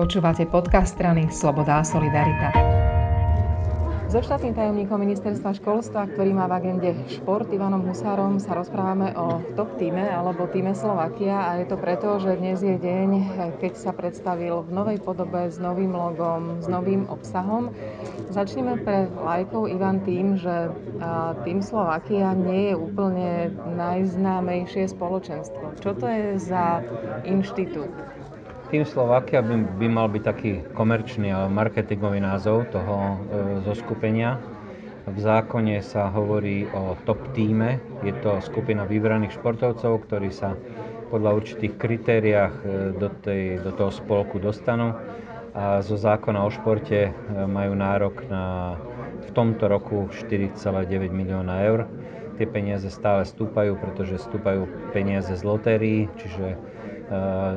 Počúvate podcast strany Sloboda a Solidarita. So štátnym tajomníkom ministerstva školstva, ktorý má v agende šport, Ivanom Husárom, sa rozprávame o top týme alebo týme Slovakia a je to preto, že dnes je deň, keď sa predstavil v novej podobe s novým logom, s novým obsahom. Začneme pre lajkov Ivan tým, že tým Slovakia nie je úplne najznámejšie spoločenstvo. Čo to je za inštitút? Tým Slovakia by, by mal byť taký komerčný a marketingový názov toho e, zoskupenia. V zákone sa hovorí o top týme. Je to skupina vybraných športovcov, ktorí sa podľa určitých kritériách e, do, tej, do toho spolku dostanú a zo zákona o športe e, majú nárok na v tomto roku 4,9 milióna eur. Tie peniaze stále stúpajú, pretože stúpajú peniaze z lotérií, čiže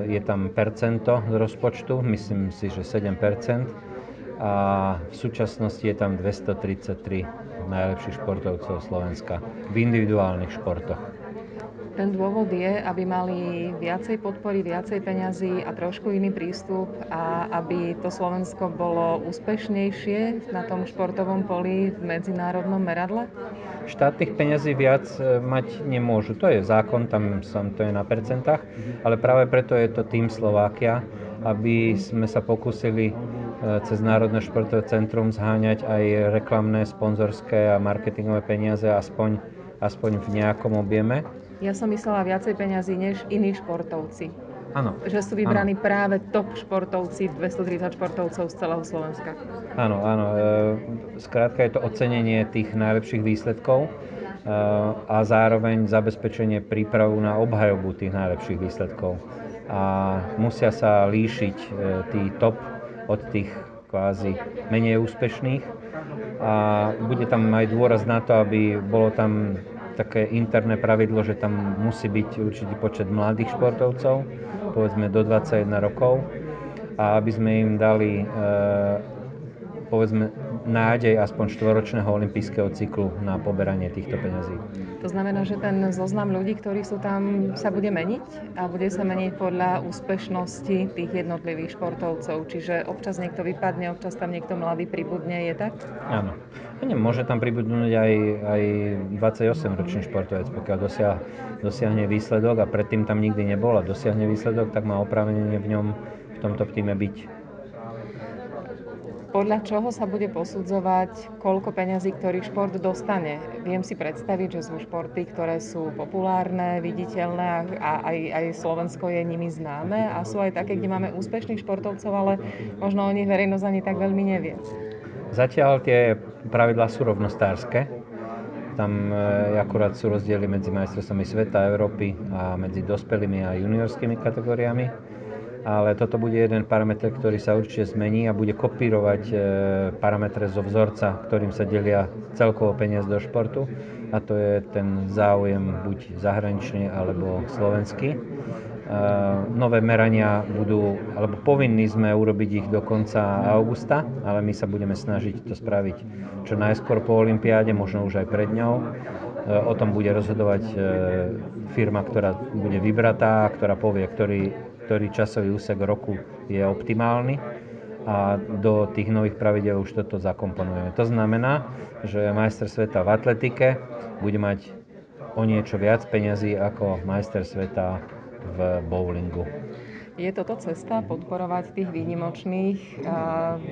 je tam percento z rozpočtu, myslím si, že 7% a v súčasnosti je tam 233 najlepších športovcov Slovenska v individuálnych športoch. Ten dôvod je, aby mali viacej podpory, viacej peňazí a trošku iný prístup a aby to Slovensko bolo úspešnejšie na tom športovom poli v medzinárodnom meradle? Štátnych peňazí viac e, mať nemôžu. To je zákon, tam som to je na percentách, ale práve preto je to tým Slovákia, aby sme sa pokúsili e, cez Národné športové centrum zháňať aj reklamné, sponzorské a marketingové peniaze aspoň, aspoň v nejakom objeme ja som myslela viacej peňazí než iní športovci. Áno. Že sú vybraní ano. práve top športovci, 230 športovcov z celého Slovenska. Áno, áno. E, skrátka je to ocenenie tých najlepších výsledkov e, a zároveň zabezpečenie prípravu na obhajobu tých najlepších výsledkov. A musia sa líšiť e, tí top od tých kvázi menej úspešných a bude tam aj dôraz na to, aby bolo tam také interné pravidlo, že tam musí byť určitý počet mladých športovcov, povedzme do 21 rokov. A aby sme im dali e, povedzme nádej aspoň štvoročného olympijského cyklu na poberanie týchto peňazí. To znamená, že ten zoznam ľudí, ktorí sú tam, sa bude meniť a bude sa meniť podľa úspešnosti tých jednotlivých športovcov. Čiže občas niekto vypadne, občas tam niekto mladý pribudne, je tak? Áno. Ja môže tam pribudnúť aj, aj 28-ročný športovec, pokiaľ dosiah, dosiahne výsledok a predtým tam nikdy nebol a dosiahne výsledok, tak má oprávnenie v ňom v tomto týme byť podľa čoho sa bude posudzovať, koľko peňazí ktorý šport dostane. Viem si predstaviť, že sú športy, ktoré sú populárne, viditeľné a aj, aj Slovensko je nimi známe a sú aj také, kde máme úspešných športovcov, ale možno o nich verejnosť ani tak veľmi nevie. Zatiaľ tie pravidlá sú rovnostárske. Tam e, akurát sú rozdiely medzi majstrovstvami sveta, Európy a medzi dospelými a juniorskými kategóriami ale toto bude jeden parameter, ktorý sa určite zmení a bude kopírovať e, parametre zo vzorca, ktorým sa delia celkovo peniaz do športu a to je ten záujem buď zahraničný alebo slovenský. E, nové merania budú, alebo povinní sme urobiť ich do konca augusta, ale my sa budeme snažiť to spraviť čo najskôr po Olympiáde, možno už aj pred ňou. E, o tom bude rozhodovať firma, ktorá bude vybratá, ktorá povie, ktorý ktorý časový úsek roku je optimálny a do tých nových pravidel už toto zakomponujeme. To znamená, že majster sveta v atletike bude mať o niečo viac peňazí ako majster sveta v bowlingu. Je toto cesta podporovať tých výnimočných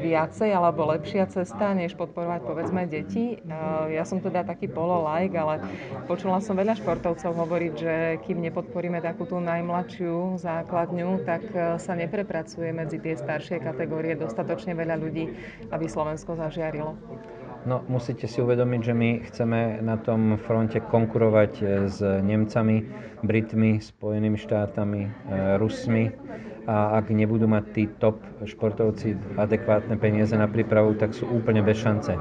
viacej alebo lepšia cesta, než podporovať povedzme deti? Ja som teda taký pololajk, ale počula som veľa športovcov hovoriť, že kým nepodporíme takú tú najmladšiu základňu, tak e, sa neprepracuje medzi tie staršie kategórie dostatočne veľa ľudí, aby Slovensko zažiarilo. No, musíte si uvedomiť, že my chceme na tom fronte konkurovať e, s Nemcami, Britmi, Spojenými štátami, e, Rusmi a ak nebudú mať tí top športovci adekvátne peniaze na prípravu, tak sú úplne bez šance.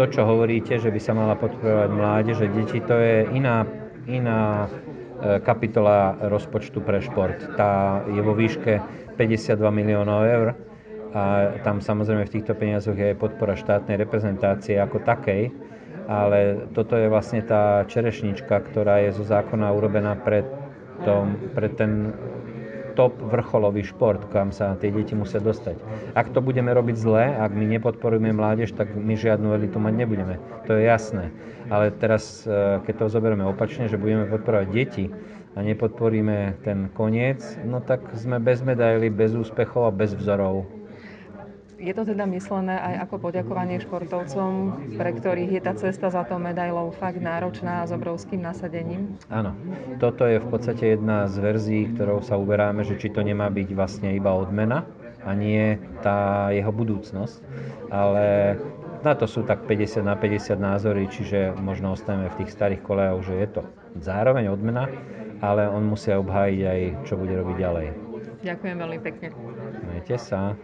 To, čo hovoríte, že by sa mala podporovať mládež, že deti, to je iná, iná e, kapitola rozpočtu pre šport. Tá je vo výške 52 miliónov eur a tam samozrejme v týchto peniazoch je aj podpora štátnej reprezentácie ako takej, ale toto je vlastne tá čerešnička, ktorá je zo zákona urobená pre, tom, pre ten, top vrcholový šport, kam sa tie deti musia dostať. Ak to budeme robiť zle, ak my nepodporujeme mládež, tak my žiadnu elitu mať nebudeme. To je jasné. Ale teraz, e, keď to zoberieme opačne, že budeme podporovať deti a nepodporíme ten koniec, no tak sme bez medaily, bez úspechov a bez vzorov. Je to teda myslené aj ako poďakovanie športovcom, pre ktorých je tá cesta za tou medailou fakt náročná a s obrovským nasadením? Áno. Toto je v podstate jedna z verzií, ktorou sa uberáme, že či to nemá byť vlastne iba odmena a nie tá jeho budúcnosť. Ale na to sú tak 50 na 50 názory, čiže možno ostaneme v tých starých kolejoch, že je to zároveň odmena, ale on musia obhájiť aj, čo bude robiť ďalej. Ďakujem veľmi pekne. Majte sa.